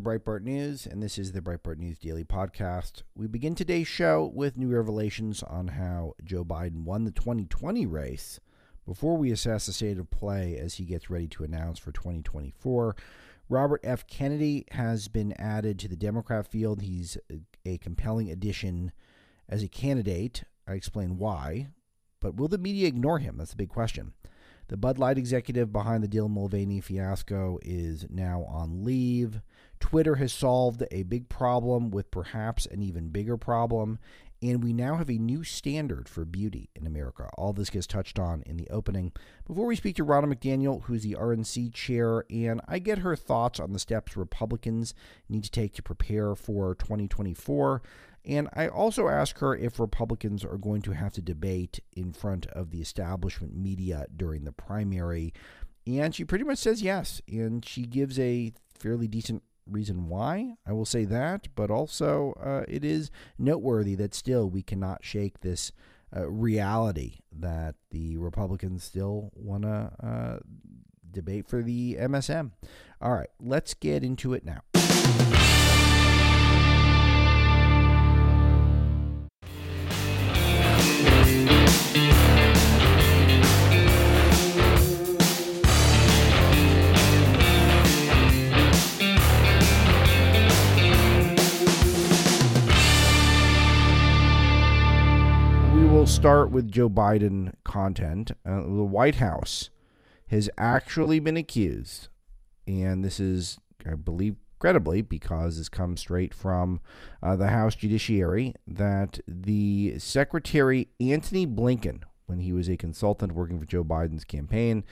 Of Breitbart News, and this is the Breitbart News Daily Podcast. We begin today's show with new revelations on how Joe Biden won the 2020 race before we assess the state of play as he gets ready to announce for 2024. Robert F. Kennedy has been added to the Democrat field. He's a compelling addition as a candidate. I explain why, but will the media ignore him? That's the big question. The Bud Light executive behind the Dylan Mulvaney fiasco is now on leave. Twitter has solved a big problem with perhaps an even bigger problem, and we now have a new standard for beauty in America. All this gets touched on in the opening. Before we speak to Ronna McDaniel, who's the RNC chair, and I get her thoughts on the steps Republicans need to take to prepare for 2024. And I also ask her if Republicans are going to have to debate in front of the establishment media during the primary. And she pretty much says yes. And she gives a fairly decent reason why. I will say that. But also, uh, it is noteworthy that still we cannot shake this uh, reality that the Republicans still want to uh, debate for the MSM. All right, let's get into it now. Start with Joe Biden content. Uh, the White House has actually been accused, and this is, I believe, credibly, because this comes straight from uh, the House Judiciary, that the Secretary Antony Blinken, when he was a consultant working for Joe Biden's campaign,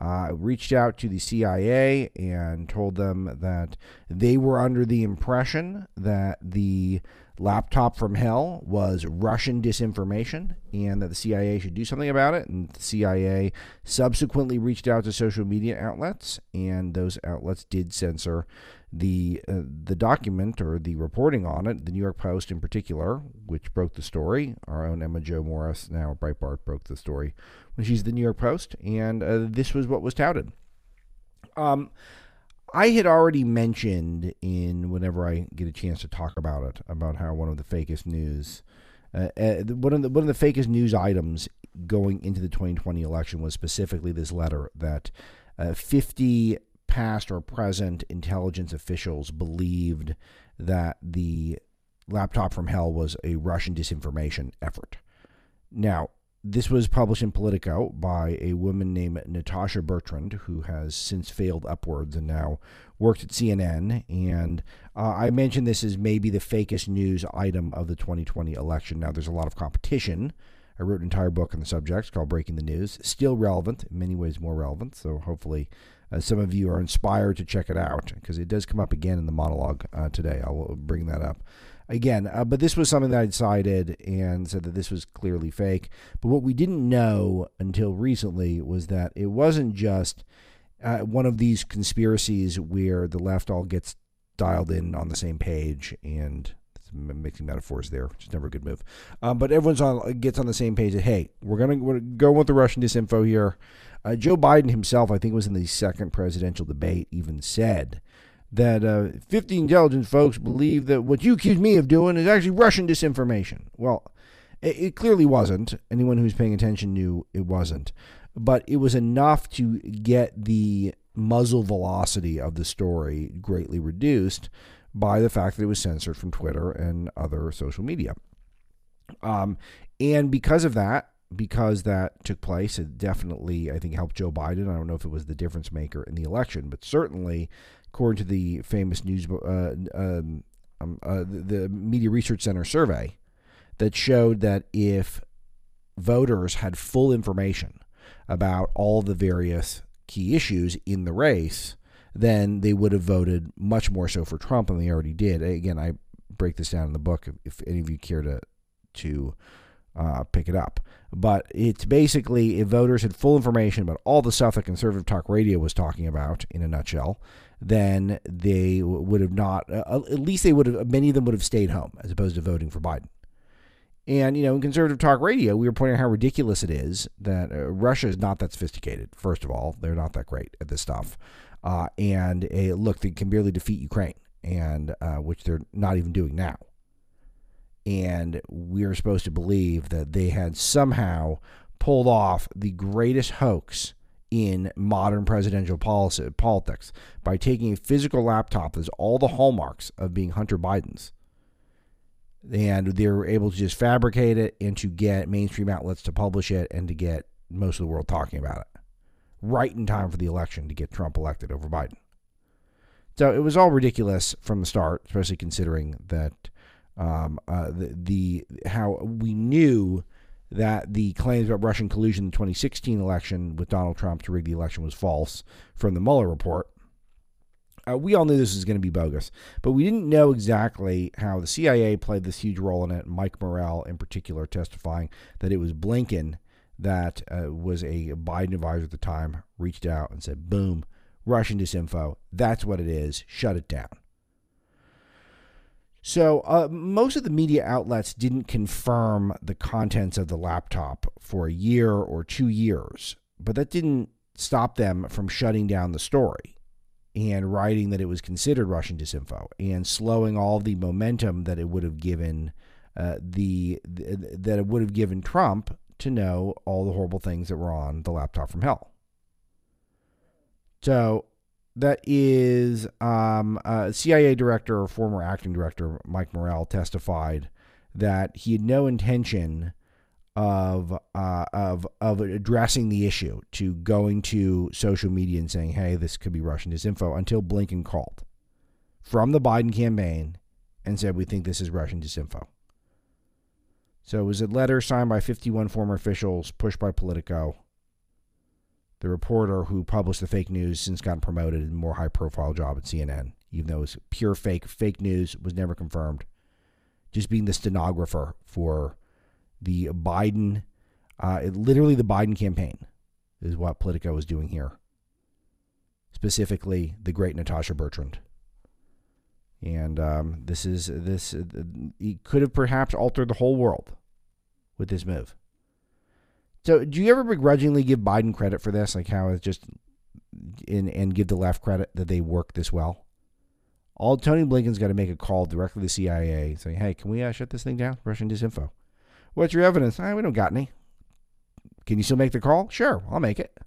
uh, reached out to the CIA and told them that they were under the impression that the laptop from hell was Russian disinformation and that the CIA should do something about it. And the CIA subsequently reached out to social media outlets, and those outlets did censor the uh, the document or the reporting on it. The New York Post, in particular, which broke the story. Our own Emma Jo Morris, now Breitbart, broke the story when she's the New York Post, and uh, this was what was touted. Um, I had already mentioned in whenever I get a chance to talk about it about how one of the fakest news, uh, uh, one of the one of the fakest news items going into the 2020 election was specifically this letter that uh, 50 past or present intelligence officials believed that the laptop from hell was a Russian disinformation effort. Now, this was published in Politico by a woman named Natasha Bertrand, who has since failed upwards and now worked at CNN. And uh, I mentioned this as maybe the fakest news item of the 2020 election. Now, there's a lot of competition. I wrote an entire book on the subject called Breaking the News. Still relevant, in many ways more relevant. So hopefully, uh, some of you are inspired to check it out because it does come up again in the monologue uh, today. I'll bring that up again. Uh, but this was something that I decided and said that this was clearly fake. But what we didn't know until recently was that it wasn't just uh, one of these conspiracies where the left all gets dialed in on the same page and mixing metaphors there, which is never a good move. Um, but everyone's on gets on the same page. That, hey, we're gonna, we're go with the Russian disinfo here. Uh, Joe Biden himself, I think, was in the second presidential debate, even said that uh, 50 intelligence folks believe that what you accuse me of doing is actually Russian disinformation. Well, it, it, clearly wasn't. Anyone who's paying attention knew it wasn't. But it was enough to get the muzzle velocity of the story greatly reduced by the fact that it was censored from Twitter and other social media. Um, and because of that, because that took place, it definitely, I think, helped Joe Biden. I don't know if it was the difference maker in the election, but certainly according to the famous news, uh, um, um, uh, the Media Research Center survey, that showed that if voters had full information about all the various key issues in the race, then they would have voted much more so for Trump than they already did. Again, I break this down in the book if, any of you care to to uh, pick it up. But it's basically if voters had full information about all the stuff that conservative talk radio was talking about in a nutshell, then they would have not, uh, at least they would have, many of them would have stayed home as opposed to voting for Biden. And, you know, in conservative talk radio, we were pointing out how ridiculous it is that uh, Russia is not that sophisticated. First of all, they're not that great at this stuff. uh, and a look they can barely defeat Ukraine, and uh, which they're not even doing now. And we're supposed to believe that they had somehow pulled off the greatest hoax in modern presidential policy, politics by taking a physical laptop that's all the hallmarks of being Hunter Biden's. And they were able to just fabricate it and to get mainstream outlets to publish it and to get most of the world talking about it. Right in time for the election to get Trump elected over Biden. So it was all ridiculous from the start, especially considering that um, uh, the, the how we knew that the claims about Russian collusion in the 2016 election with Donald Trump to rig the election was false from the Mueller report. Uh, we all knew this was going to be bogus, but we didn't know exactly how the CIA played this huge role in it. Mike Morell, in particular, testifying that it was Blinken that uh, was a Biden advisor at the time, reached out and said, boom, Russian disinfo. That's what it is. Shut it down. So, uh, most of the media outlets didn't confirm the contents of the laptop for a year or two years, but that didn't stop them from shutting down the story and writing that it was considered Russian disinfo and slowing all the momentum that it would have given uh, the, the that it would have given Trump to know all the horrible things that were on the laptop from hell. So that is um, CIA director or former acting director Mike Morell testified that he had no intention of uh, of of addressing the issue to going to social media and saying, "Hey, this could be Russian disinfo," until Blinken called from the Biden campaign and said, "We think this is Russian disinfo." So it was a letter signed by 51 former officials, pushed by Politico the reporter who published the fake news since gotten promoted in a more high profile job at CNN, even though it was pure fake, fake news, was never confirmed. Just being the stenographer for the Biden, uh, literally the Biden campaign is what Politico was doing here. Specifically, the great Natasha Bertrand. And um, this is this. Uh, he could have perhaps altered the whole world with this move. So, do you ever begrudgingly give Biden credit for this, like how it's just in and give the left credit that they work this well? All Tony Blinken's got to make a call directly to the CIA saying, "Hey, can we uh, shut this thing down? Russian disinfo. What's your evidence? Ah, we don't got any. Can you still make the call? Sure, I'll make it."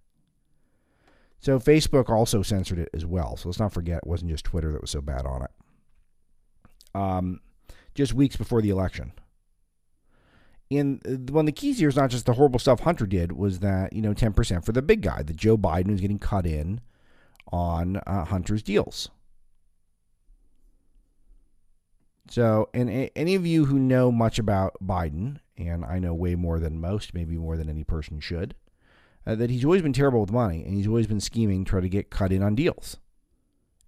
So Facebook also censored it as well. So let's not forget it wasn't just Twitter that was so bad on it. Um, just weeks before the election, and one of the keys here is not just the horrible stuff Hunter did, was that, you know, 10% for the big guy, that Joe Biden was getting cut in on uh, Hunter's deals. So, and any of you who know much about Biden, and I know way more than most, maybe more than any person should, uh, that he's always been terrible with money and he's always been scheming, trying to get cut in on deals.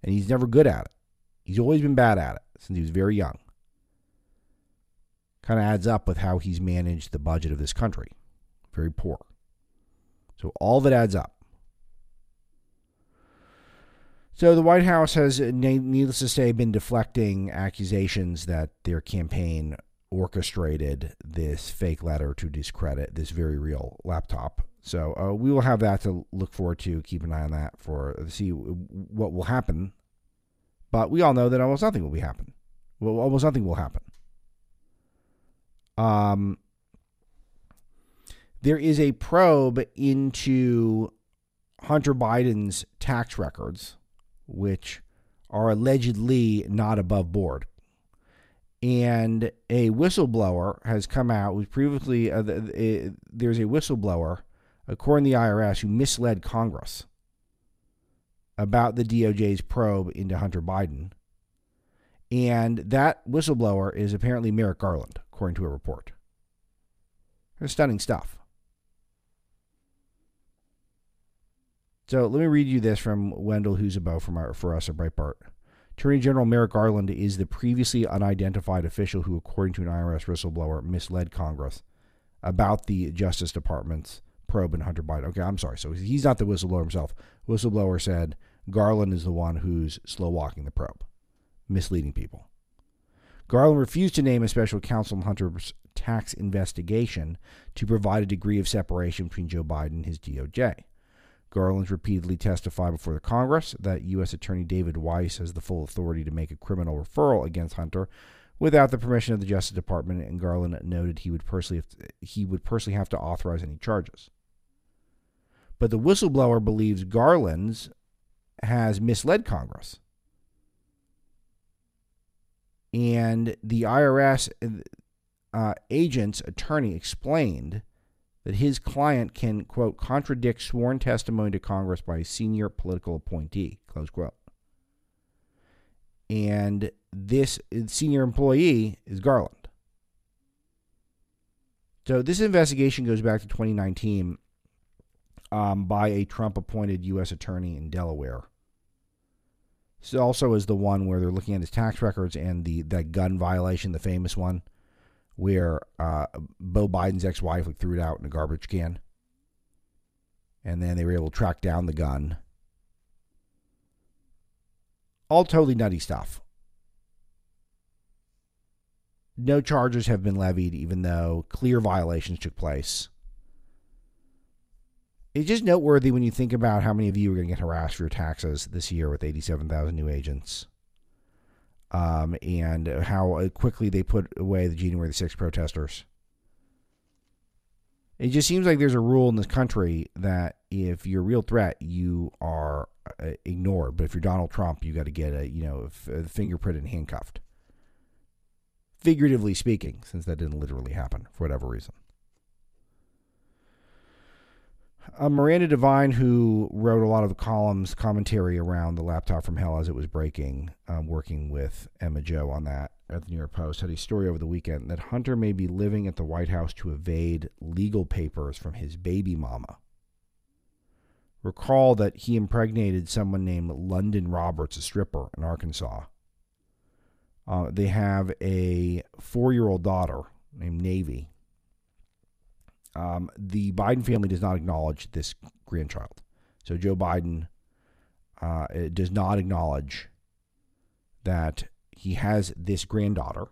And he's never good at it. He's always been bad at it since he was very young kind of adds up with how he's managed the budget of this country. Very poor. So all that adds up. So the White House has, needless to say, been deflecting accusations that their campaign orchestrated this fake letter to discredit this very real laptop. So uh, we will have that to look forward to. Keep an eye on that for see what will happen. But we all know that almost nothing will be happen. Well, almost nothing will happen. Um, there is a probe into Hunter Biden's tax records, which are allegedly not above board. And a whistleblower has come out. Was previously uh, uh, there's a whistleblower, according to the IRS, who misled Congress about the DOJ's probe into Hunter Biden. And that whistleblower is apparently Merrick Garland according to a report. It's stunning stuff. So let me read you this from Wendell Husebo from our, for us at Breitbart. Attorney General Merrick Garland is the previously unidentified official who, according to an IRS whistleblower, misled Congress about the Justice Department's probe in Hunter Biden. Okay, I'm sorry. So he's not the whistleblower himself. Whistleblower said Garland is the one who's slow walking the probe, misleading people. Garland refused to name a special counsel in Hunter's tax investigation to provide a degree of separation between Joe Biden and his DOJ. Garland's repeatedly testified before the Congress that U.S. Attorney David Weiss has the full authority to make a criminal referral against Hunter without the permission of the Justice Department, and Garland noted he would personally have he would personally have to authorize any charges. But the whistleblower believes Garland's has misled Congress. And the IRS uh, agent's attorney explained that his client can, quote, contradict sworn testimony to Congress by a senior political appointee, close quote. And this senior employee is Garland. So this investigation goes back to 2019 um, by a Trump appointed U.S. attorney in Delaware. This also is the one where they're looking at his tax records and the that gun violation, the famous one, where uh, Beau Biden's ex-wife like, threw it out in a garbage can, and then they were able to track down the gun. All totally nutty stuff. No charges have been levied, even though clear violations took place. It's just noteworthy when you think about how many of you are going to get harassed for your taxes this year with 87,000 new agents. Um, and how quickly they put away the January the 6th protesters. It just seems like there's a rule in this country that if you're a real threat, you are uh, ignored. But if you're Donald Trump, you got to get a you know a fingerprint and handcuffed. Figuratively speaking, since that didn't literally happen for whatever reason uh, Miranda Devine, who wrote a lot of the columns, commentary around the laptop from hell as it was breaking, um, working with Emma Jo on that at the New York Post, had a story over the weekend that Hunter may be living at the White House to evade legal papers from his baby mama. Recall that he impregnated someone named London Roberts, a stripper in Arkansas. Uh, they have a four year old daughter named Navy um, the Biden family does not acknowledge this grandchild. So Joe Biden uh, does not acknowledge that he has this granddaughter.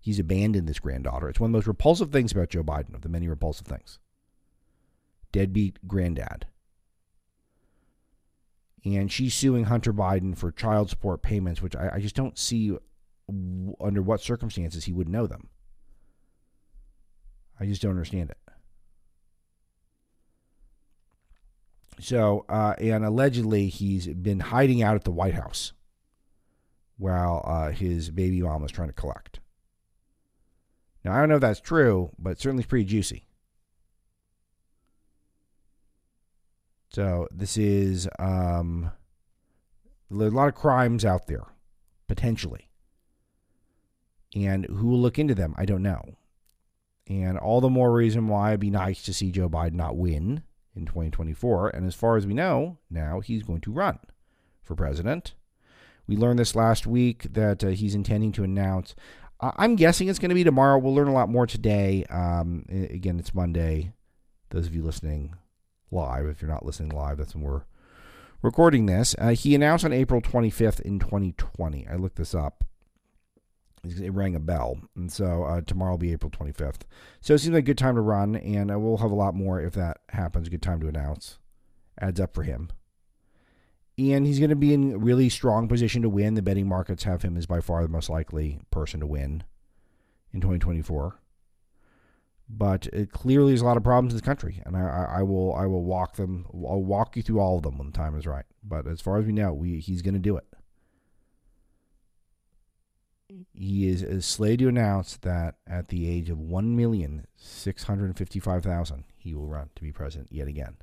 He's abandoned this granddaughter. It's one of the most repulsive things about Joe Biden, of the many repulsive things. Deadbeat granddad. And she's suing Hunter Biden for child support payments, which I, I just don't see under what circumstances he would know them. I just don't understand it. So, uh, and allegedly he's been hiding out at the White House while uh, his baby mom was trying to collect. Now, I don't know if that's true, but certainly it's pretty juicy. So, this is um, a lot of crimes out there, potentially. And who will look into them? I don't know. And all the more reason why it'd be nice to see Joe Biden not win in 2024. And as far as we know, now he's going to run for president. We learned this last week that uh, he's intending to announce. I'm guessing it's going to be tomorrow. We'll learn a lot more today. Um, again, it's Monday. Those of you listening live, if you're not listening live, that's when we're recording this. Uh, he announced on April 25th in 2020. I looked this up it rang a bell. And so uh, tomorrow will be April 25th. So it seems like a good time to run, and uh, we'll have a lot more if that happens. Good time to announce. Adds up for him. And he's going to be in a really strong position to win. The betting markets have him as by far the most likely person to win in 2024. But it clearly there's a lot of problems in the country, and I, I will I will walk them. I'll walk you through all of them when the time is right. But as far as we know, we, he's going to do it he is, slated to announce that at the age of 1,655,000, he will run to be president yet again.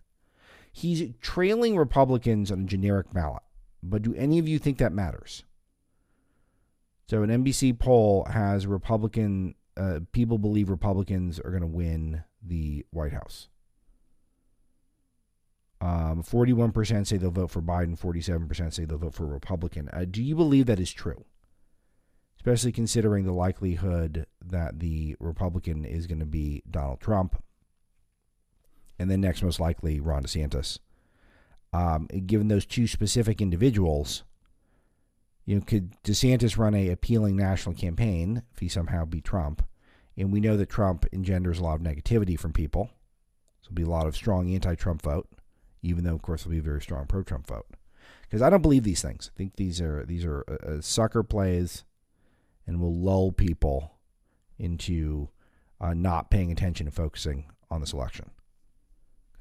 He's trailing Republicans on a generic ballot, but do any of you think that matters? So, an NBC poll has Republican uh, people believe Republicans are going to win the White House. Um, 41% say they'll vote for Biden, 47% say they'll vote for Republican. Uh, do you believe that is true? Especially considering the likelihood that the Republican is going to be Donald Trump, and then next most likely Ron DeSantis. Um, given those two specific individuals, you know, could DeSantis run a appealing national campaign if he somehow beat Trump? And we know that Trump engenders a lot of negativity from people. So there'll be a lot of strong anti-Trump vote, even though, of course, there'll be a very strong pro-Trump vote. Because I don't believe these things. I think these are these are uh, uh sucker plays, and will lull people into uh, not paying attention and focusing on this election.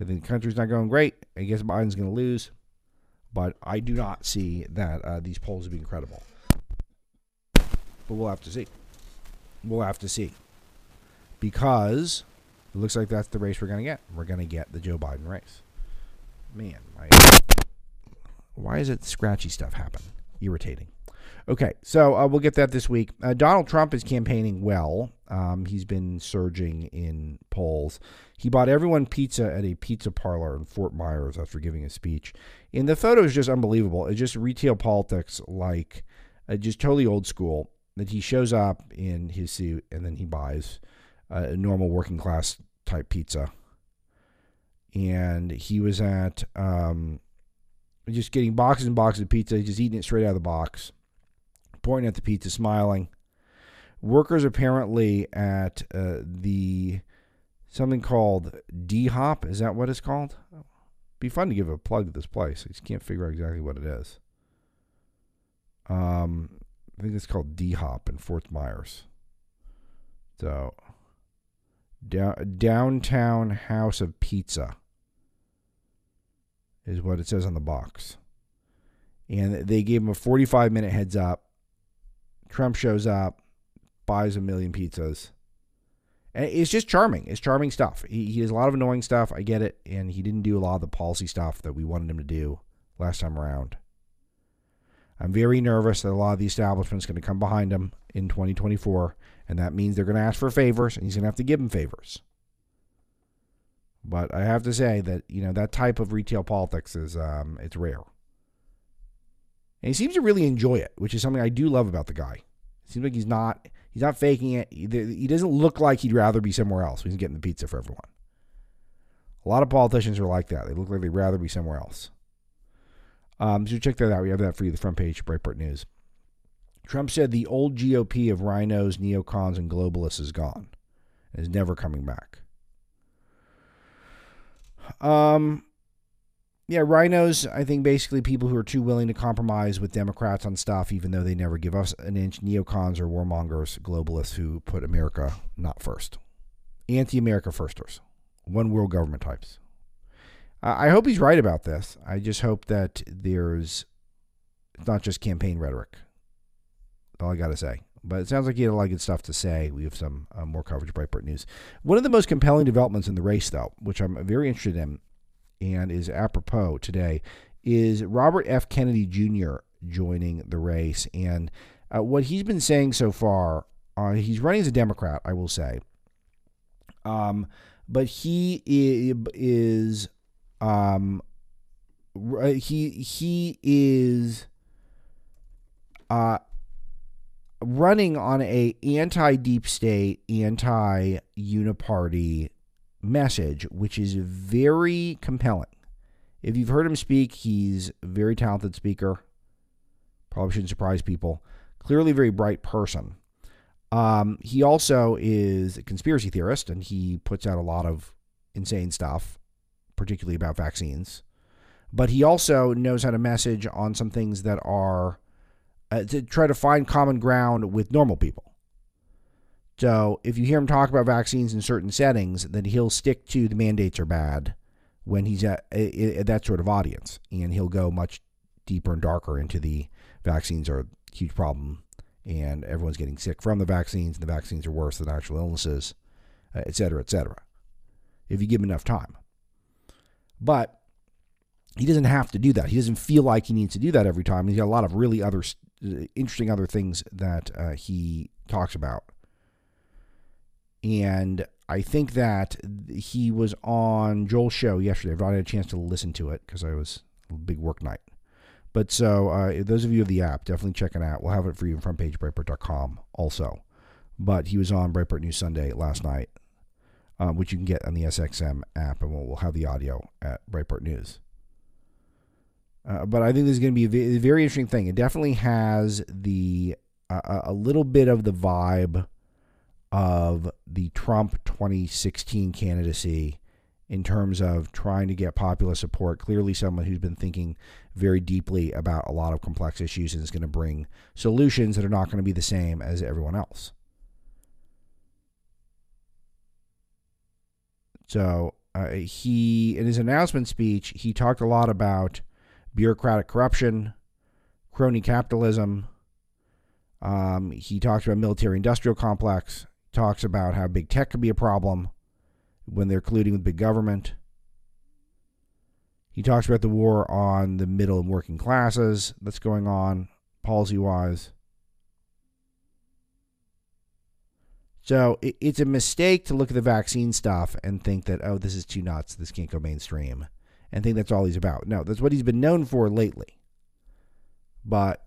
I think the country's not going great. I guess Biden's going to lose, but I do not see that uh, these polls are being credible. But we'll have to see. We'll have to see because it looks like that's the race we're going to get. We're going to get the Joe Biden race. Man, my, why is it scratchy stuff happen? Irritating. Okay, so uh, we'll get that this week. Uh, Donald Trump is campaigning well. Um, he's been surging in polls. He bought everyone pizza at a pizza parlor in Fort Myers after giving a speech. And the photo is just unbelievable. It's just retail politics, like uh, just totally old school. That he shows up in his suit and then he buys a normal working class type pizza. And he was at um, just getting boxes and boxes of pizza, just eating it straight out of the box pointing at the pizza, smiling. Workers apparently at uh, the something called D Hop. Is that what it's called? Be fun to give a plug to this place. I just can't figure out exactly what it is. Um, I think it's called D Hop in Fort Myers. So, down, downtown house of pizza is what it says on the box. And they gave him a 45 minute heads up Trump shows up, buys a million pizzas. And it's just charming. It's charming stuff. He, he does a lot of annoying stuff. I get it. And he didn't do a lot of the policy stuff that we wanted him to do last time around. I'm very nervous that a lot of the establishment is going to come behind him in 2024. And that means they're going to ask for favors, and he's going to have to give them favors. But I have to say that, you know, that type of retail politics is, um, it's rare. And he seems to really enjoy it, which is something I do love about the guy. It seems like he's not he's not faking it. He, doesn't look like he'd rather be somewhere else. He's getting the pizza for everyone. A lot of politicians are like that. They look like they'd rather be somewhere else. Um, so check that out. We have that for you, the front page, Breitbart News. Trump said the old GOP of RINOs, neocons, and globalists is gone and is never coming back. Um, yeah, RINOs, I think basically people who are too willing to compromise with Democrats on stuff, even though they never give us an inch. Neocons or warmongers, globalists who put America not first. Anti America firsters. One world government types. I hope he's right about this. I just hope that there's not just campaign rhetoric. All I got to say. But it sounds like he had a lot of good stuff to say. We have some uh, more coverage, of Breitbart News. One of the most compelling developments in the race, though, which I'm very interested in, and is apropos today is Robert F. Kennedy Jr. joining the race. And uh, what he's been saying so far, uh, he's running as a Democrat, I will say. Um, but he is, um, he he is uh, running on a anti deep state, anti uniparty message, which is very compelling. If you've heard him speak, he's a very talented speaker. Probably shouldn't surprise people. Clearly, very bright person. Um, he also is a conspiracy theorist, and he puts out a lot of insane stuff, particularly about vaccines. But he also knows how to message on some things that are uh, to try to find common ground with normal people. So if you hear him talk about vaccines in certain settings, then he'll stick to the mandates are bad when he's at, at that sort of audience, and he'll go much deeper and darker into the vaccines are a huge problem, and everyone's getting sick from the vaccines, and the vaccines are worse than actual illnesses, uh, et cetera, et cetera. If you give him enough time, but he doesn't have to do that. He doesn't feel like he needs to do that every time. He's got a lot of really other uh, interesting other things that uh, he talks about and I think that he was on Joel's show yesterday. I've not had a chance to listen to it because I was a big work night. But so uh, those of you of the app, definitely check it out. We'll have it for you on front page Breitbart.com also. But he was on Breitbart News Sunday last night, uh, which you can get on the SXM app, and we'll, we'll have the audio at Breitbart News. Uh, but I think this is going to be a very interesting thing. It definitely has the uh, a little bit of the vibe of the Trump 2016 candidacy in terms of trying to get popular support. Clearly, someone who's been thinking very deeply about a lot of complex issues and is going to bring solutions that are not going to be the same as everyone else. So, uh, he, in his announcement speech, he talked a lot about bureaucratic corruption, crony capitalism. Um, he talked about military industrial complex. Talks about how big tech could be a problem when they're colluding with big government. He talks about the war on the middle and working classes that's going on policy wise. So it's a mistake to look at the vaccine stuff and think that, oh, this is too nuts. This can't go mainstream. And think that's all he's about. No, that's what he's been known for lately. But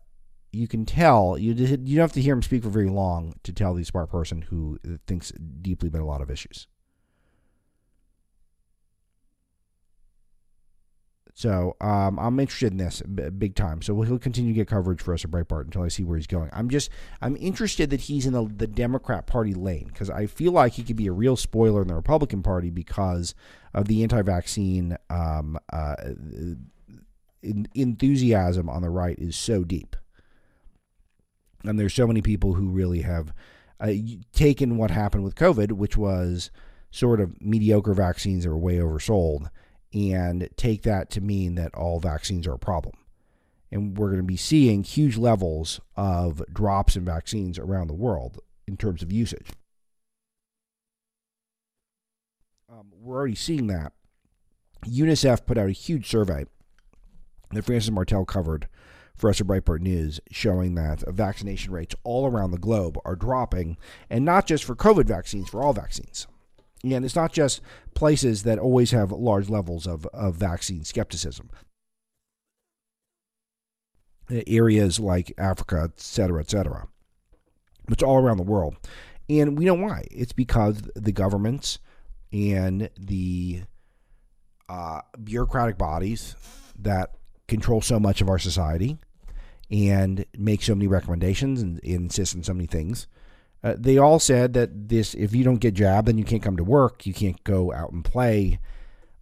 you can tell, you, you don't have to hear him speak for very long to tell the smart person who thinks deeply about a lot of issues. So um, I'm interested in this big time. So he'll continue to get coverage for us at Breitbart until I see where he's going. I'm just I'm interested that he's in the, the Democrat Party lane because I feel like he could be a real spoiler in the Republican Party because of the anti-vaccine um, uh, enthusiasm on the right is so deep, and there's so many people who really have uh, taken what happened with COVID, which was sort of mediocre vaccines that were way oversold and take that to mean that all vaccines are a problem. And we're going to be seeing huge levels of drops in vaccines around the world in terms of usage. Um, we're already seeing that. UNICEF put out a huge survey that Frances Martel covered for us Breitbart News, showing that vaccination rates all around the globe are dropping, and not just for COVID vaccines, for all vaccines. And it's not just places that always have large levels of, of vaccine skepticism. Areas like Africa, et cetera, et cetera. It's all around the world. And we know why. It's because the governments and the uh, bureaucratic bodies that control so much of our society and make so many recommendations and, and insist on so many things uh, they all said that this if you don't get jabbed, then you can't come to work, you can't go out and play.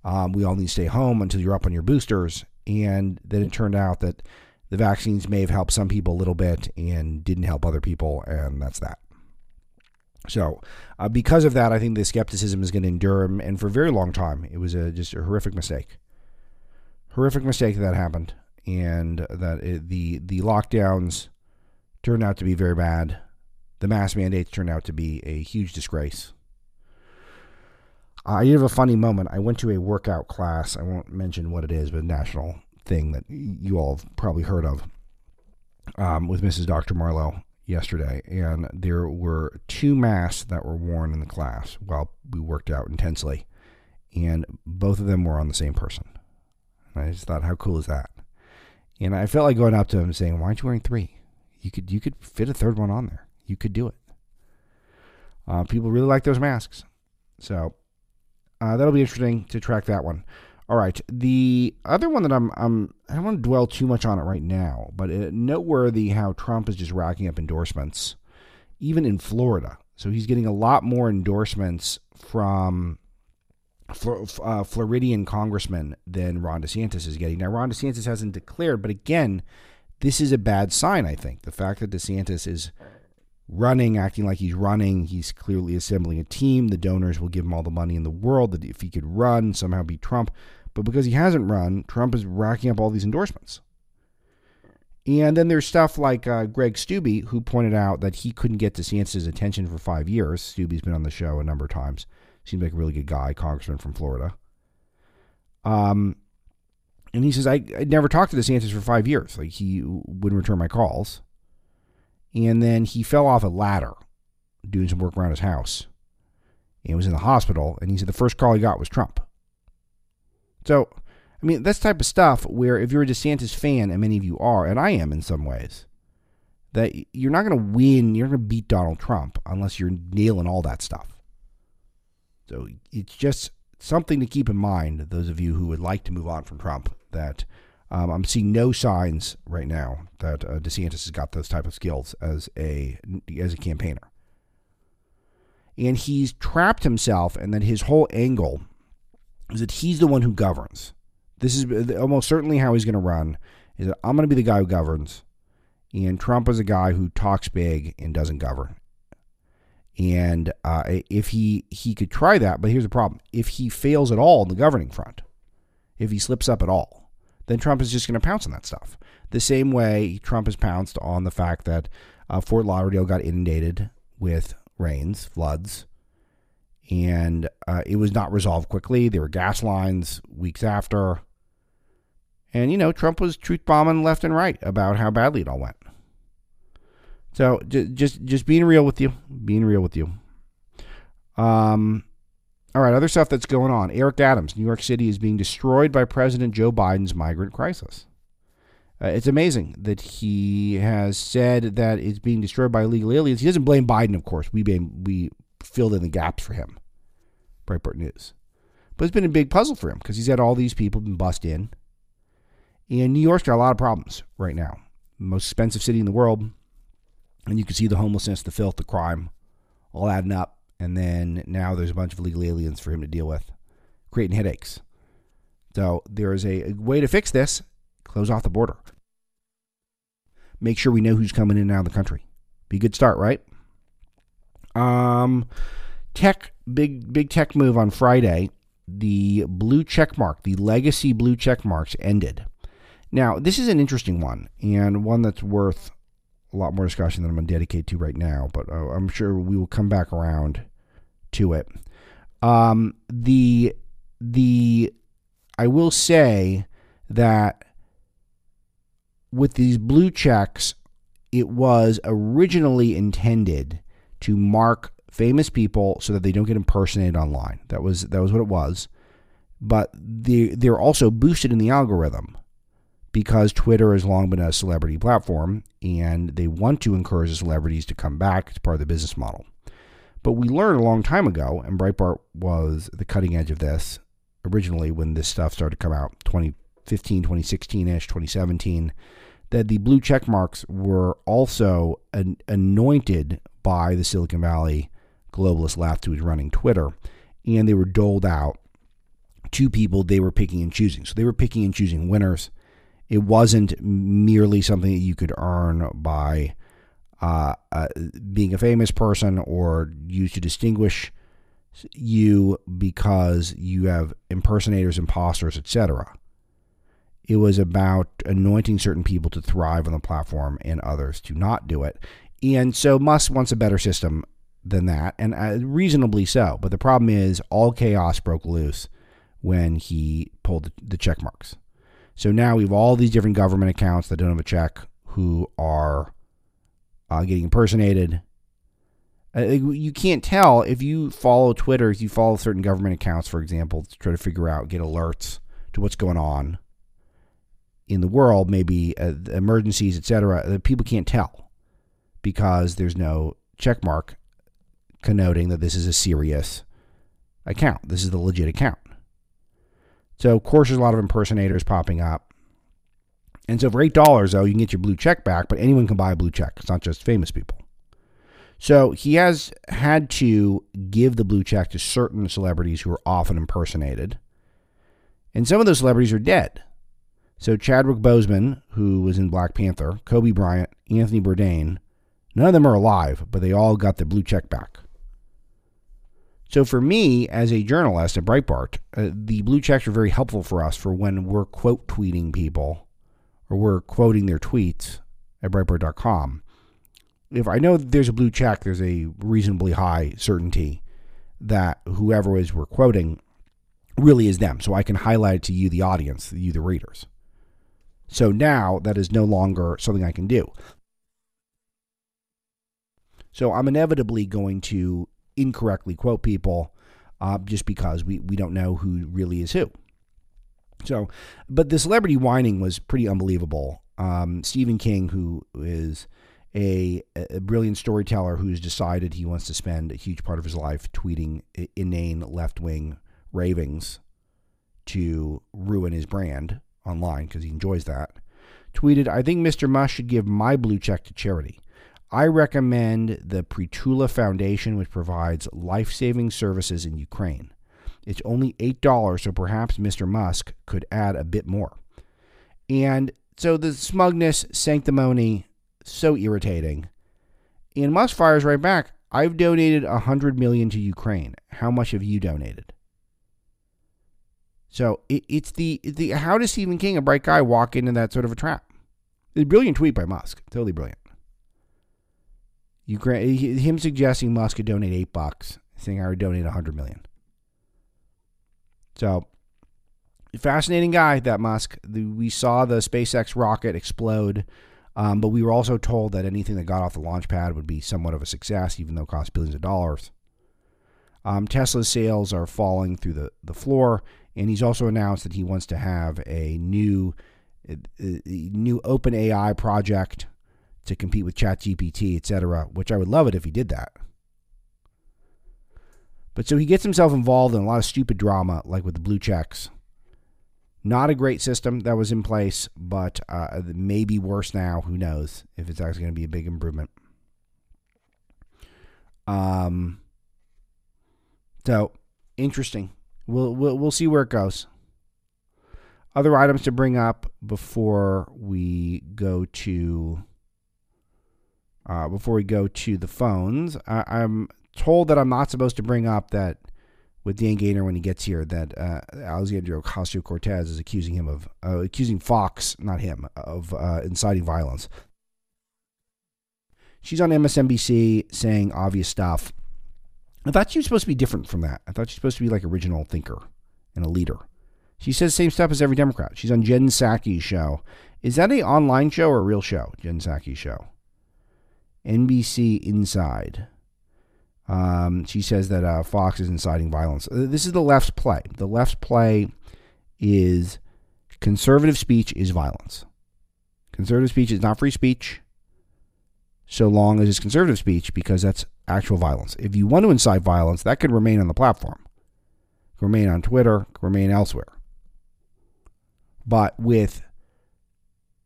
Um, we all need to stay home until you're up on your boosters. And then it turned out that the vaccines may have helped some people a little bit and didn't help other people, and that's that. So, uh, because of that, I think the skepticism is going to endure, and for a very long time, it was a, just a horrific mistake. Horrific mistake that happened, and that it, the the lockdowns turned out to be very bad the mask mandates turned out to be a huge disgrace. I have a funny moment. I went to a workout class. I won't mention what it is, but a national thing that you all have probably heard of um, with Mrs. Dr. Marlow yesterday. And there were two masks that were worn in the class while we worked out intensely. And both of them were on the same person. And I just thought, how cool is that? And I felt like going up to him and saying, why aren't you wearing three? You could you could fit a third one on there you could do it. Uh, people really like those masks. So uh, that'll be interesting to track that one. All right. The other one that I'm, I'm I don't want to dwell too much on it right now, but it, noteworthy how Trump is just racking up endorsements, even in Florida. So he's getting a lot more endorsements from uh, Floridian congressman than Ron DeSantis is getting. Now, Ron DeSantis hasn't declared, but again, this is a bad sign, I think. The fact that DeSantis is running, acting like he's running. He's clearly assembling a team. The donors will give him all the money in the world that if he could run, somehow beat Trump. But because he hasn't run, Trump is racking up all these endorsements. And then there's stuff like uh, Greg Steube, who pointed out that he couldn't get DeSantis' attention for five years. Steube's been on the show a number of times. Seems like a really good guy, congressman from Florida. Um, and he says, I, I never talked to DeSantis for five years. Like, he wouldn't return my calls and then he fell off a ladder doing some work around his house and was in the hospital and he said the first call he got was trump so i mean that's type of stuff where if you're a desantis fan and many of you are and i am in some ways that you're not going to win you're going to beat donald trump unless you're nailing all that stuff so it's just something to keep in mind those of you who would like to move on from trump that um, I'm seeing no signs right now that uh, DeSantis has got those type of skills as a as a campaigner, and he's trapped himself, and then his whole angle is that he's the one who governs. This is almost certainly how he's going to run. Is that I'm going to be the guy who governs, and Trump is a guy who talks big and doesn't govern. And uh, if he he could try that, but here's the problem: if he fails at all on the governing front, if he slips up at all, then Trump is just going to pounce on that stuff. The same way Trump has pounced on the fact that uh, Fort Lauderdale got inundated with rains, floods, and uh, it was not resolved quickly. There were gas lines weeks after. And, you know, Trump was truth bombing left and right about how badly it all went. So just just being real with you, being real with you. Um, all right, other stuff that's going on. Eric Adams, New York City is being destroyed by President Joe Biden's migrant crisis. Uh, it's amazing that he has said that it's being destroyed by illegal aliens. He doesn't blame Biden, of course. We blame, we filled in the gaps for him. Breitbart News. But it's been a big puzzle for him because he's had all these people been bust in. And New York's got a lot of problems right now. Most expensive city in the world. And you can see the homelessness, the filth, the crime all adding up. And then now there's a bunch of illegal aliens for him to deal with, creating headaches. So there is a, a way to fix this close off the border. Make sure we know who's coming in and out of the country. Be a good start, right? Um, tech big big tech move on Friday. The blue check mark, the legacy blue check marks ended. Now, this is an interesting one and one that's worth a lot more discussion than I'm going to dedicate to right now, but uh, I'm sure we will come back around to it. Um, the the I will say that with these blue checks, it was originally intended to mark famous people so that they don't get impersonated online. That was that was what it was. But they they're also boosted in the algorithm because Twitter has long been a celebrity platform and they want to encourage the celebrities to come back as part of the business model. But we learned a long time ago, and Breitbart was the cutting edge of this originally when this stuff started to come out 2015, 2016 ish, 2017, that the blue check marks were also an, anointed by the Silicon Valley globalist left who was running Twitter, and they were doled out to people they were picking and choosing. So they were picking and choosing winners. It wasn't merely something that you could earn by uh, uh, being a famous person or used to distinguish you because you have impersonators, imposters, etc. It was about anointing certain people to thrive on the platform and others to not do it. And so Musk wants a better system than that, and uh, reasonably so. But the problem is, all chaos broke loose when he pulled the, the check marks. So now we have all these different government accounts that don't have a check who are uh, getting impersonated. Uh, you can't tell if you follow Twitter, if you follow certain government accounts, for example, to try to figure out, get alerts to what's going on in the world, maybe uh, emergencies, etc. The people can't tell because there's no check mark connoting that this is a serious account. This is the legit account. So, of course, there's a lot of impersonators popping up. And so, for $8, though, you can get your blue check back, but anyone can buy a blue check. It's not just famous people. So, he has had to give the blue check to certain celebrities who are often impersonated. And some of those celebrities are dead. So, Chadwick Boseman, who was in Black Panther, Kobe Bryant, Anthony Bourdain, none of them are alive, but they all got their blue check back. So for me, as a journalist at Breitbart, uh, the blue checks are very helpful for us for when we're quote tweeting people or we're quoting their tweets at Breitbart.com. If I know there's a blue check, there's a reasonably high certainty that whoever is we're quoting really is them. So I can highlight it to you, the audience, you, the readers. So now that is no longer something I can do. So I'm inevitably going to incorrectly quote people uh, just because we, we don't know who really is who. So, but the celebrity whining was pretty unbelievable. Um, Stephen King, who is a, a, brilliant storyteller who's decided he wants to spend a huge part of his life tweeting inane left wing ravings to ruin his brand online because he enjoys that, tweeted, I think Mr. Musk should give my blue check to charity. I recommend the Prytula Foundation, which provides life saving services in Ukraine. It's only $8, so perhaps Mr. Musk could add a bit more. And so the smugness, sanctimony, so irritating. And Musk fires right back. I've donated 100 million to Ukraine. How much have you donated? So it, it's the the how does Stephen King, a bright guy, walk into that sort of a trap? It's a brilliant tweet by Musk. Totally brilliant. Ukraine, him suggesting Musk could donate eight bucks, saying I would donate a 100 million. So fascinating guy, that Musk. The, we saw the SpaceX rocket explode, um, but we were also told that anything that got off the launch pad would be somewhat of a success, even though it cost billions of dollars. Um, Tesla's sales are falling through the, the floor, and he's also announced that he wants to have a new a new open AI project to compete with ChatGPT, etc., which I would love it if he did that. But so he gets himself involved in a lot of stupid drama, like with the blue checks not a great system that was in place, but uh, maybe worse now. Who knows if it's actually going to be a big improvement. Um. So interesting. We'll we'll we'll see where it goes. Other items to bring up before we go to uh, before we go to the phones. I, I'm told that I'm not supposed to bring up that with Dan Gainor when he gets here that uh, Alexandria Ocasio Cortez is accusing him of uh, accusing Fox, not him, of uh, inciting violence. She's on MSNBC saying obvious stuff. I thought she was supposed to be different from that. I thought she's supposed to be like original thinker and a leader. She says same stuff as every Democrat. She's on Jen Psaki's show. Is that a online show or a real show? Jen Psaki's show. NBC Inside. Um, she says that uh, Fox is inciting violence. Uh, this is the left's play. The left's play is conservative speech is violence. Conservative speech is not free speech so long as it's conservative speech because that's actual violence. If you want to incite violence, that could remain on the platform, remain on Twitter, remain elsewhere. But with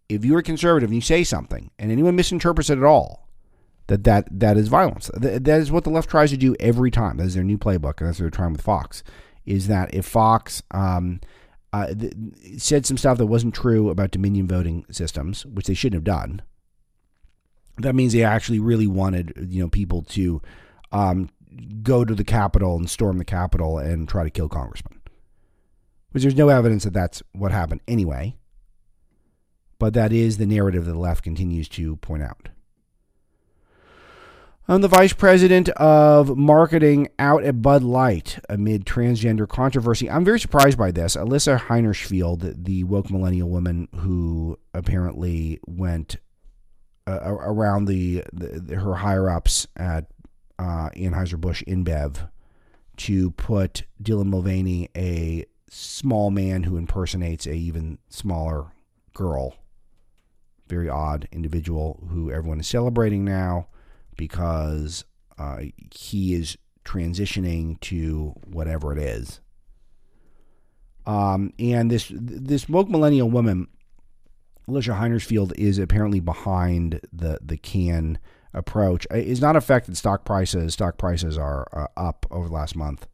if you're a conservative and you say something and anyone misinterprets it at all, that that that is violence. That, is what the left tries to do every time. That is their new playbook, and that's what they're trying with Fox. Is that if Fox um, uh, th- said some stuff that wasn't true about Dominion voting systems, which they shouldn't have done, that means they actually really wanted you know people to um, go to the Capitol and storm the Capitol and try to kill congressmen. Which there's no evidence that that's what happened anyway. But that is the narrative that the left continues to point out. I'm the vice president of marketing out at Bud Light amid transgender controversy. I'm very surprised by this. Alyssa Heinerscheid, the woke millennial woman who apparently went uh, around the, the, her higher ups at uh, Anheuser-Busch InBev to put Dylan Mulvaney, a small man who impersonates a even smaller girl, very odd individual who everyone is celebrating now because uh, he is transitioning to whatever it is. Um, and this this woke millennial woman, Alicia Heinerscheid, is apparently behind the the can approach. It's not affected stock prices. Stock prices are uh, up over the last month,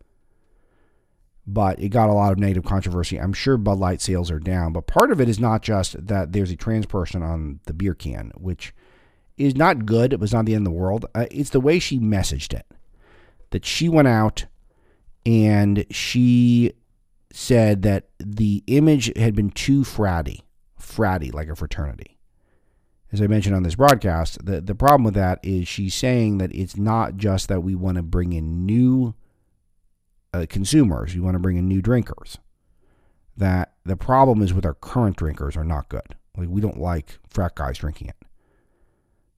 but it got a lot of negative controversy. I'm sure Bud Light sales are down, but part of it is not just that there's a trans person on the beer can, which is not good. It was not the end of the world. Uh, it's the way she messaged it. That she went out and she said that the image had been too fratty, fratty like a fraternity. As I mentioned on this broadcast, the, the problem with that is she's saying that it's not just that we want to bring in new uh, consumers, we want to bring in new drinkers. That the problem is with our current drinkers are not good. Like we don't like frat guys drinking it.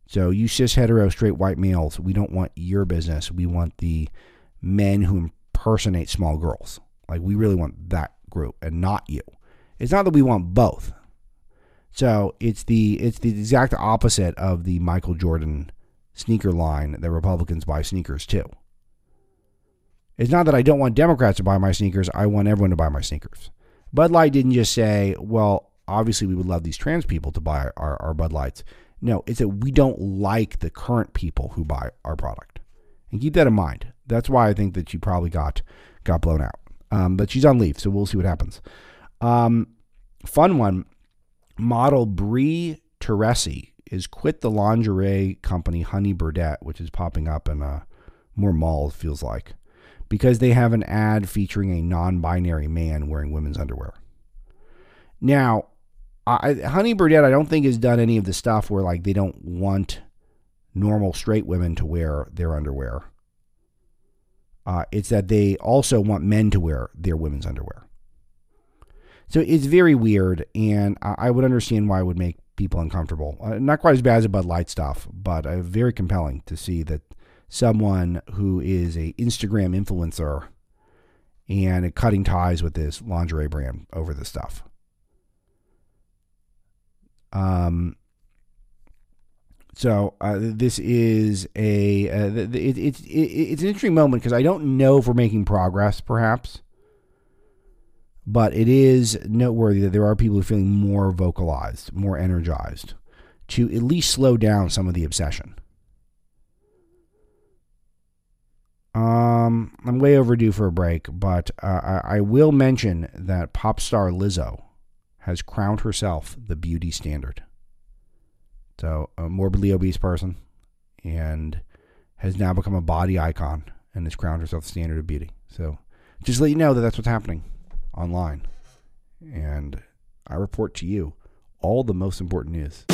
So you cis hetero straight white males, we don't want your business. We want the men who impersonate small girls. Like we really want that group and not you. It's not that we want both. So it's the it's the exact opposite of the Michael Jordan sneaker line that Republicans buy sneakers too. It's not that I don't want Democrats to buy my sneakers, I want everyone to buy my sneakers. Bud Light didn't just say, well, obviously we would love these trans people to buy our, our Bud Lights. No, it's that we don't like the current people who buy our product. And keep that in mind. That's why I think that she probably got got blown out. Um, but she's on leave, so we'll see what happens. Um, fun one. Model Brie Teresi is quit the lingerie company Honey Birdette, which is popping up in uh, more malls, feels like, because they have an ad featuring a non binary man wearing women's underwear. Now, I, Honey Birdette, I don't think has done any of the stuff where like they don't want normal straight women to wear their underwear. Uh, it's that they also want men to wear their women's underwear. So it's very weird, and I, would understand why it would make people uncomfortable. Uh, not quite as bad as the Bud Light stuff, but uh, very compelling to see that someone who is a Instagram influencer and cutting ties with this lingerie brand over this stuff. Um. So uh, this is a uh, it, it, it, it's an interesting moment because I don't know if we're making progress, perhaps, but it is noteworthy that there are people who are feeling more vocalized, more energized, to at least slow down some of the obsession. Um, I'm way overdue for a break, but uh, I, I will mention that pop star Lizzo has crowned herself the beauty standard. So, a morbidly obese person, and has now become a body icon and has crowned herself the standard of beauty. So, just let you know that that's what's happening online. And I report to you all the most important news.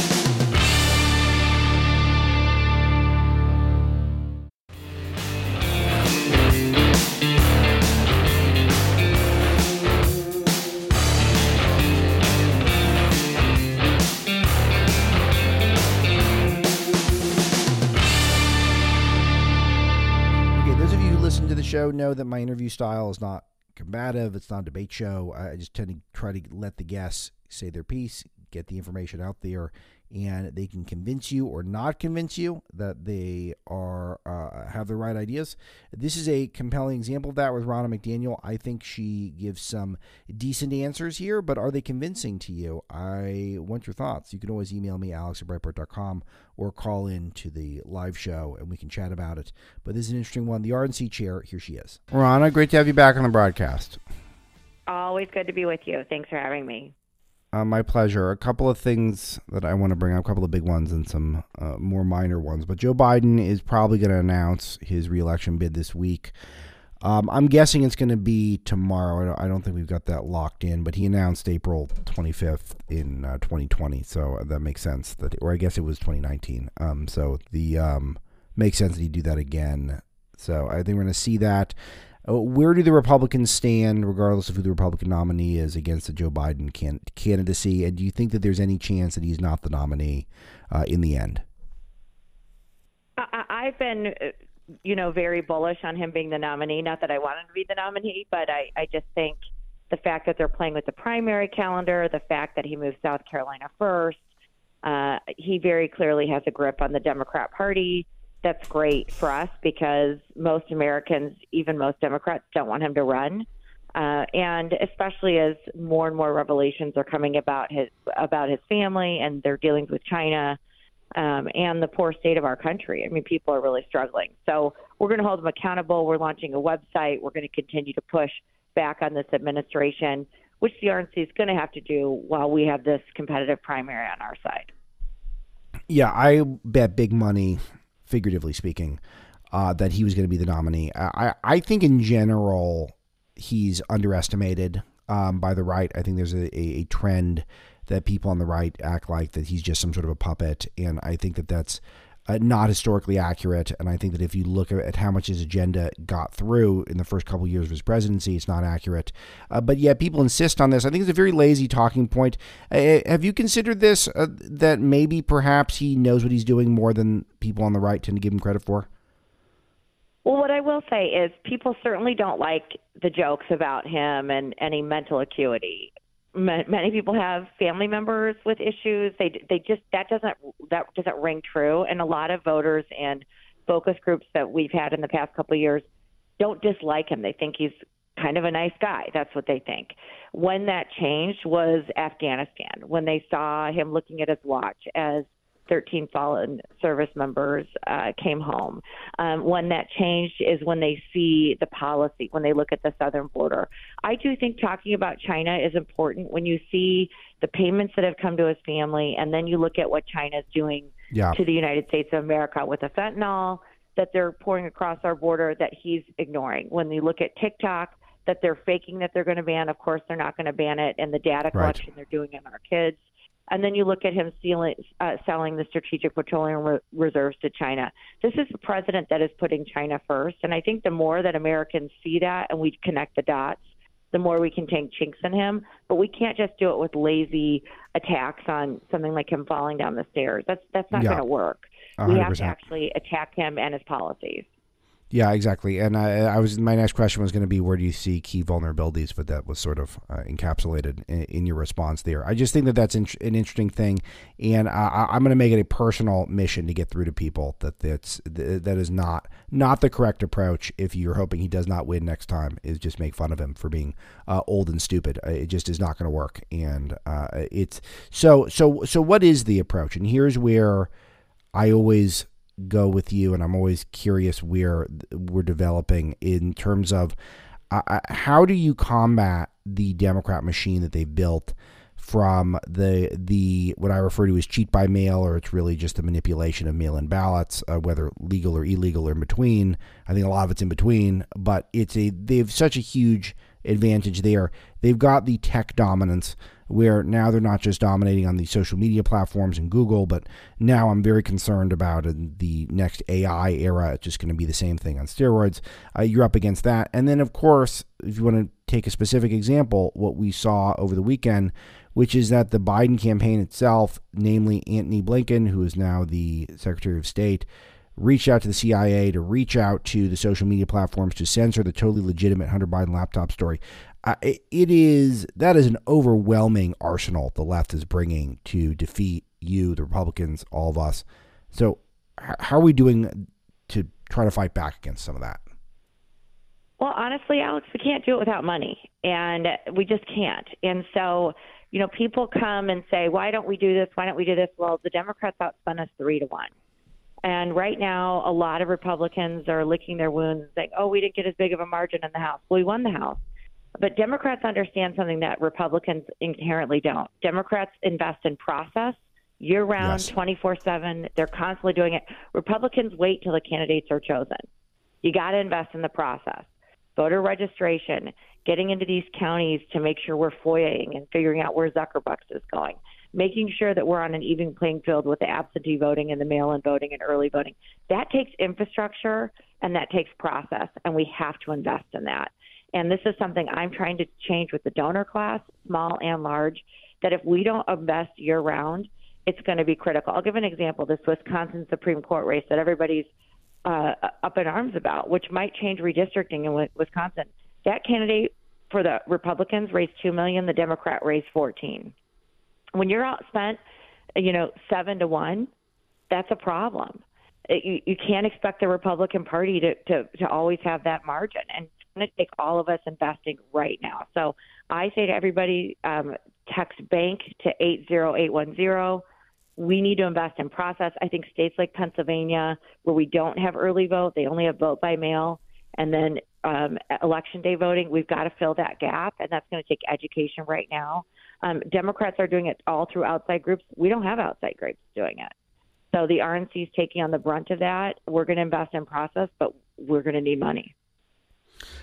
Show know that my interview style is not combative. It's not a debate show. I just tend to try to let the guests say their piece, get the information out there, and they can convince you or not convince you that they are uh, have the right ideas. This is a compelling example of that with Ronna McDaniel. I think she gives some decent answers here, but are they convincing to you? I want your thoughts. You can always email me, alex at breitbart.com, or call in to the live show and we can chat about it. But this is an interesting one. The RNC chair, here she is. Ronna, great to have you back on the broadcast. Always good to be with you. Thanks for having me. Uh, my pleasure. A couple of things that I want to bring up, a couple of big ones and some uh, more minor ones. But Joe Biden is probably going to announce his reelection bid this week. Um, I'm guessing it's going to be tomorrow. I don't, think we've got that locked in, but he announced April 25th in uh, 2020, so that makes sense. That, or I guess it was 2019. Um, so the um, makes sense that he do that again. So I think we're going to see that. Where do the Republicans stand, regardless of who the Republican nominee is, against the Joe Biden can- candidacy? And do you think that there's any chance that he's not the nominee uh, in the end? I- have been, uh, you know, very bullish on him being the nominee. Not that I want him to be the nominee, but I, I just think the fact that they're playing with the primary calendar, the fact that he moved South Carolina first, uh, he very clearly has a grip on the Democrat Party that's great for us because most Americans, even most Democrats, don't want him to run. Uh, and especially as more and more revelations are coming about his about his family and their dealings with China um, and the poor state of our country. I mean, people are really struggling. So we're going to hold them accountable. We're launching a website. We're going to continue to push back on this administration, which the RNC is going to have to do while we have this competitive primary on our side. Yeah, I bet big money figuratively speaking, uh, that he was going to be the nominee. I, I think in general he's underestimated um, by the right. I think there's a, a, a, trend that people on the right act like that he's just some sort of a puppet, and I think that that's uh, not historically accurate. And I think that if you look at how much his agenda got through in the first couple of years of his presidency, it's not accurate. Uh, but yet people insist on this. I think it's a very lazy talking point. Uh, have you considered this uh, that maybe perhaps he knows what he's doing more than people on the right tend to give him credit for? Well, what I will say is people certainly don't like the jokes about him and any mental acuity many people have family members with issues. They they just that doesn't that doesn't ring true, and a lot of voters and focus groups that we've had in the past couple of years don't dislike him. They think he's kind of a nice guy. That's what they think. When that changed was Afghanistan, when they saw him looking at his watch as 13 fallen service members uh, came home. Um, when that changed is when they see the policy, when they look at the southern border. I do think talking about China is important when you see the payments that have come to his family, and then you look at what China is doing yeah. to the United States of America with the fentanyl that they're pouring across our border that he's ignoring. When you look at TikTok, that they're faking that they're going to ban. Of course, they're not going to ban it, and the data collection right. they're doing in our kids. And then you look at him stealing, uh, selling the strategic petroleum re- reserves to China. This is the president that is putting China first. And I think the more that Americans see that and we connect the dots, the more we can take chinks in him. But we can't just do it with lazy attacks on something like him falling down the stairs. That's that's not yeah. going to work. 100%. We have to actually attack him and his policies. Yeah, exactly. And I, I, was my next question was going to be where do you see key vulnerabilities, but that was sort of uh, encapsulated in, in, your response there. I just think that that's in, an interesting thing, and I, am going to make it a personal mission to get through to people that that's that is not not the correct approach. If you're hoping he does not win next time, is just make fun of him for being uh, old and stupid. Uh, it just is not going to work, and uh, it's so so so. What is the approach? And here's where I always go with you, and I'm always curious where we're developing in terms of uh, how do you combat the Democrat machine that they've built from the the what I refer to as cheat by mail, or it's really just the manipulation of mail-in ballots, uh, whether legal or illegal or in between. I think a lot of it's in between, but it's a they have such a huge advantage there. They've got the tech dominance where now they're not just dominating on the social media platforms and Google, but now I'm very concerned about the next AI era. It's just going to be the same thing on steroids. Uh, you're up against that. And then, of course, if you want to take a specific example, what we saw over the weekend, which is that the Biden campaign itself, namely Antony Blinken, who is now the Secretary of State, reached out to the CIA to reach out to the social media platforms to censor the totally legitimate Hunter Biden laptop story it is that is an overwhelming arsenal the left is bringing to defeat you, the Republicans, all of us. So, how are we doing to try to fight back against some of that? Well, honestly, Alex, we can't do it without money, and we just can't. And so, you know, people come and say, "Why don't we do this? Why don't we do this?" Well, the Democrats outspent us three to one. And right now, a lot of Republicans are licking their wounds and saying, "Oh, we didn't get as big of a margin in the House." Well, we won the House. But Democrats understand something that Republicans inherently don't. Democrats invest in process year round, 24 7. They're constantly doing it. Republicans wait till the candidates are chosen. You got to invest in the process. Voter registration, getting into these counties to make sure we're FOIAing and figuring out where Zuckerbucks is going, making sure that we're on an even playing field with the absentee voting and the mail in voting and early voting. That takes infrastructure and that takes process, and we have to invest in that. And this is something I'm trying to change with the donor class, small and large, that if we don't invest year round, it's going to be critical. I'll give an example this Wisconsin Supreme Court race that everybody's uh, up in arms about, which might change redistricting in Wisconsin. That candidate for the Republicans raised 2 million, the Democrat raised 14. When you're outspent, you know, 7 to 1, that's a problem. You, you can't expect the Republican Party to, to, to always have that margin. And it's going to take all of us investing right now. So I say to everybody, um, text bank to 80810. We need to invest in process. I think states like Pennsylvania, where we don't have early vote, they only have vote by mail, and then um, election day voting, we've got to fill that gap, and that's going to take education right now. Um, Democrats are doing it all through outside groups. We don't have outside groups doing it. So the RNC is taking on the brunt of that. We're going to invest in process, but we're going to need money.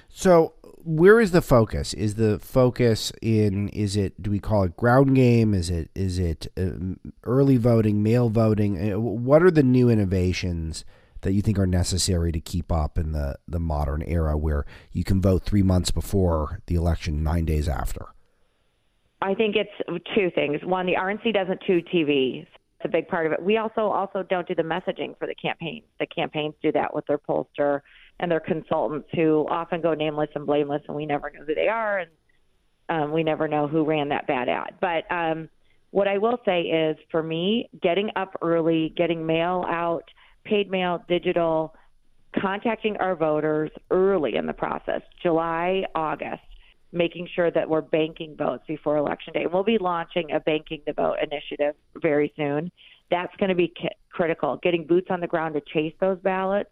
So, where is the focus? Is the focus in? Is it? Do we call it ground game? Is it? Is it uh, early voting, mail voting? Uh, what are the new innovations that you think are necessary to keep up in the the modern era, where you can vote three months before the election, nine days after? I think it's two things. One, the RNC doesn't do TV. It's a big part of it. We also also don't do the messaging for the campaigns. The campaigns do that with their pollster and their consultants who often go nameless and blameless, and we never know who they are, and um, we never know who ran that bad ad. But um, what I will say is, for me, getting up early, getting mail out, paid mail, digital, contacting our voters early in the process, July, August, making sure that we're banking votes before election day. And we'll be launching a banking the vote initiative very soon that's going to be critical. Getting boots on the ground to chase those ballots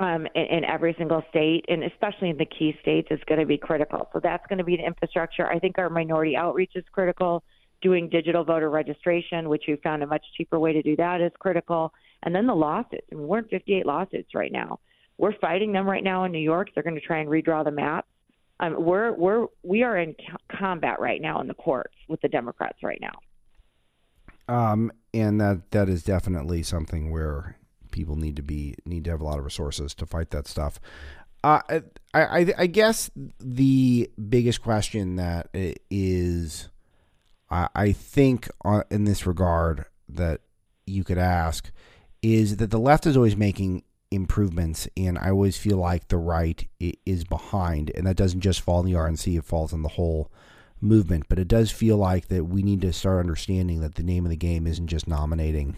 um, in, in every single state, and especially in the key states, is going to be critical. So that's going to be the infrastructure. I think our minority outreach is critical. Doing digital voter registration, which we found a much cheaper way to do that, is critical. And then the lawsuits. I mean, we're in 58 lawsuits right now. We're fighting them right now in New York. They're going to try and redraw the maps. Um, we're we're we are in combat right now in the courts with the Democrats right now. Um, and that that is definitely something where people need to be need to have a lot of resources to fight that stuff. Uh, I, I I guess the biggest question that is, I, I think in this regard that you could ask is that the left is always making improvements, and I always feel like the right is behind, and that doesn't just fall in the RNC; it falls on the whole movement. But it does feel like that we need to start understanding that the name of the game isn't just nominating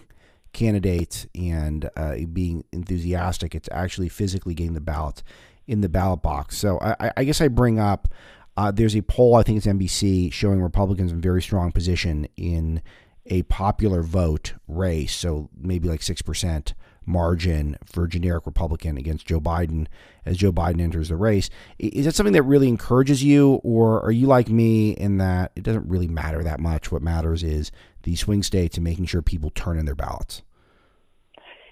candidates and uh, being enthusiastic; it's actually physically getting the ballots in the ballot box. So I, I guess I bring up. Uh, there's a poll, I think it's NBC, showing Republicans in very strong position in a popular vote race, so maybe like 6% margin for generic Republican against Joe Biden as Joe Biden enters the race. Is that something that really encourages you, or are you like me in that it doesn't really matter that much? What matters is the swing states and making sure people turn in their ballots.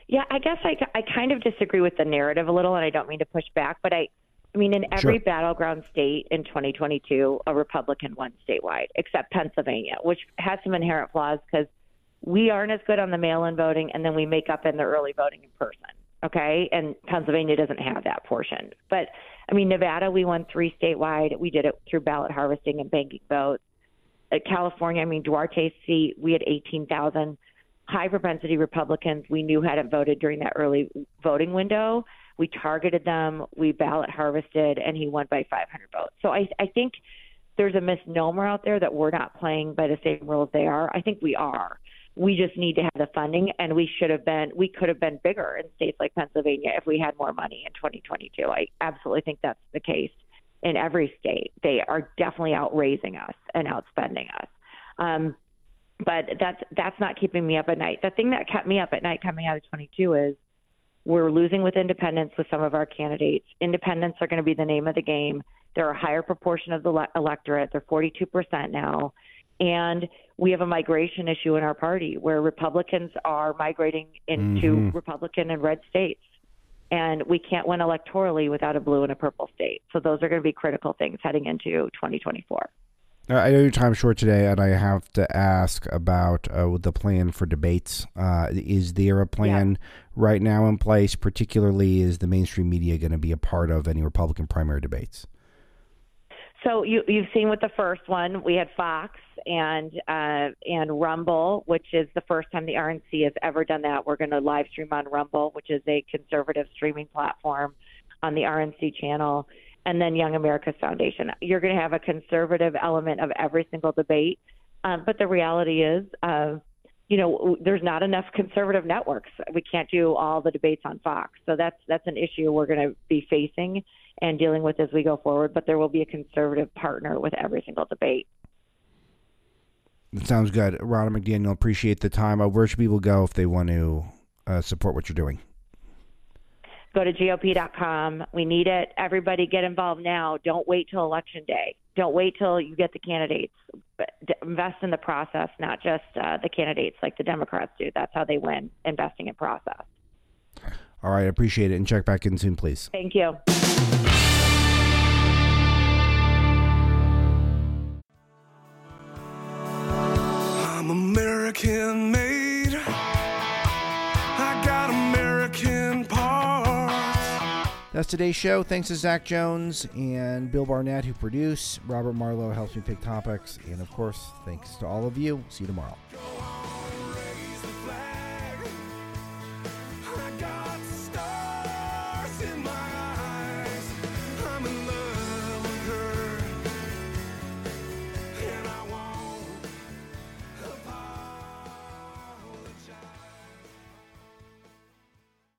Yeah, I guess I, I kind of disagree with the narrative a little, and I don't mean to push back, but I, I mean, in every sure. battleground state in 2022, a Republican won statewide, except Pennsylvania, which has some inherent flaws because we aren't as good on the mail in voting, and then we make up in the early voting in person. Okay. And Pennsylvania doesn't have that portion. But I mean, Nevada, we won three statewide. We did it through ballot harvesting and banking votes. At California, I mean, Duarte's seat, we had 18,000 high propensity Republicans we knew hadn't voted during that early voting window. We targeted them, we ballot harvested, and he won by 500 votes. So I, I think there's a misnomer out there that we're not playing by the same rules they are. I think we are. We just need to have the funding, and we should have been, we could have been bigger in states like Pennsylvania if we had more money in 2022. I absolutely think that's the case in every state. They are definitely outraising us and outspending us. Um, but that's that's not keeping me up at night. The thing that kept me up at night coming out of 22 is we're losing with independents with some of our candidates. Independents are going to be the name of the game. They're a higher proportion of the le- electorate. They're 42% now. And we have a migration issue in our party where Republicans are migrating into mm-hmm. Republican and red states. And we can't win electorally without a blue and a purple state. So those are going to be critical things heading into 2024. I know your time's short today, and I have to ask about uh, the plan for debates. Uh, is there a plan yeah. right now in place? Particularly, is the mainstream media going to be a part of any Republican primary debates? So you, you've seen with the first one, we had Fox and uh, and Rumble, which is the first time the RNC has ever done that. We're going to live stream on Rumble, which is a conservative streaming platform on the RNC channel and then Young America's Foundation. You're going to have a conservative element of every single debate. Um, but the reality is, uh, you know, there's not enough conservative networks. We can't do all the debates on Fox. So that's that's an issue we're going to be facing and dealing with as we go forward. But there will be a conservative partner with every single debate. That sounds good. Ronna McDaniel, appreciate the time. Uh, where should people go if they want to uh, support what you're doing? Go to GOP.com. We need it. Everybody get involved now. Don't wait till election day. Don't wait till you get the candidates. Invest in the process, not just uh, the candidates like the Democrats do. That's how they win, investing in process. All right, appreciate it. And check back in soon, please. Thank you. I'm American made. That's today's show. Thanks to Zach Jones and Bill Barnett, who produce. Robert Marlow helps me pick topics. And of course, thanks to all of you. See you tomorrow.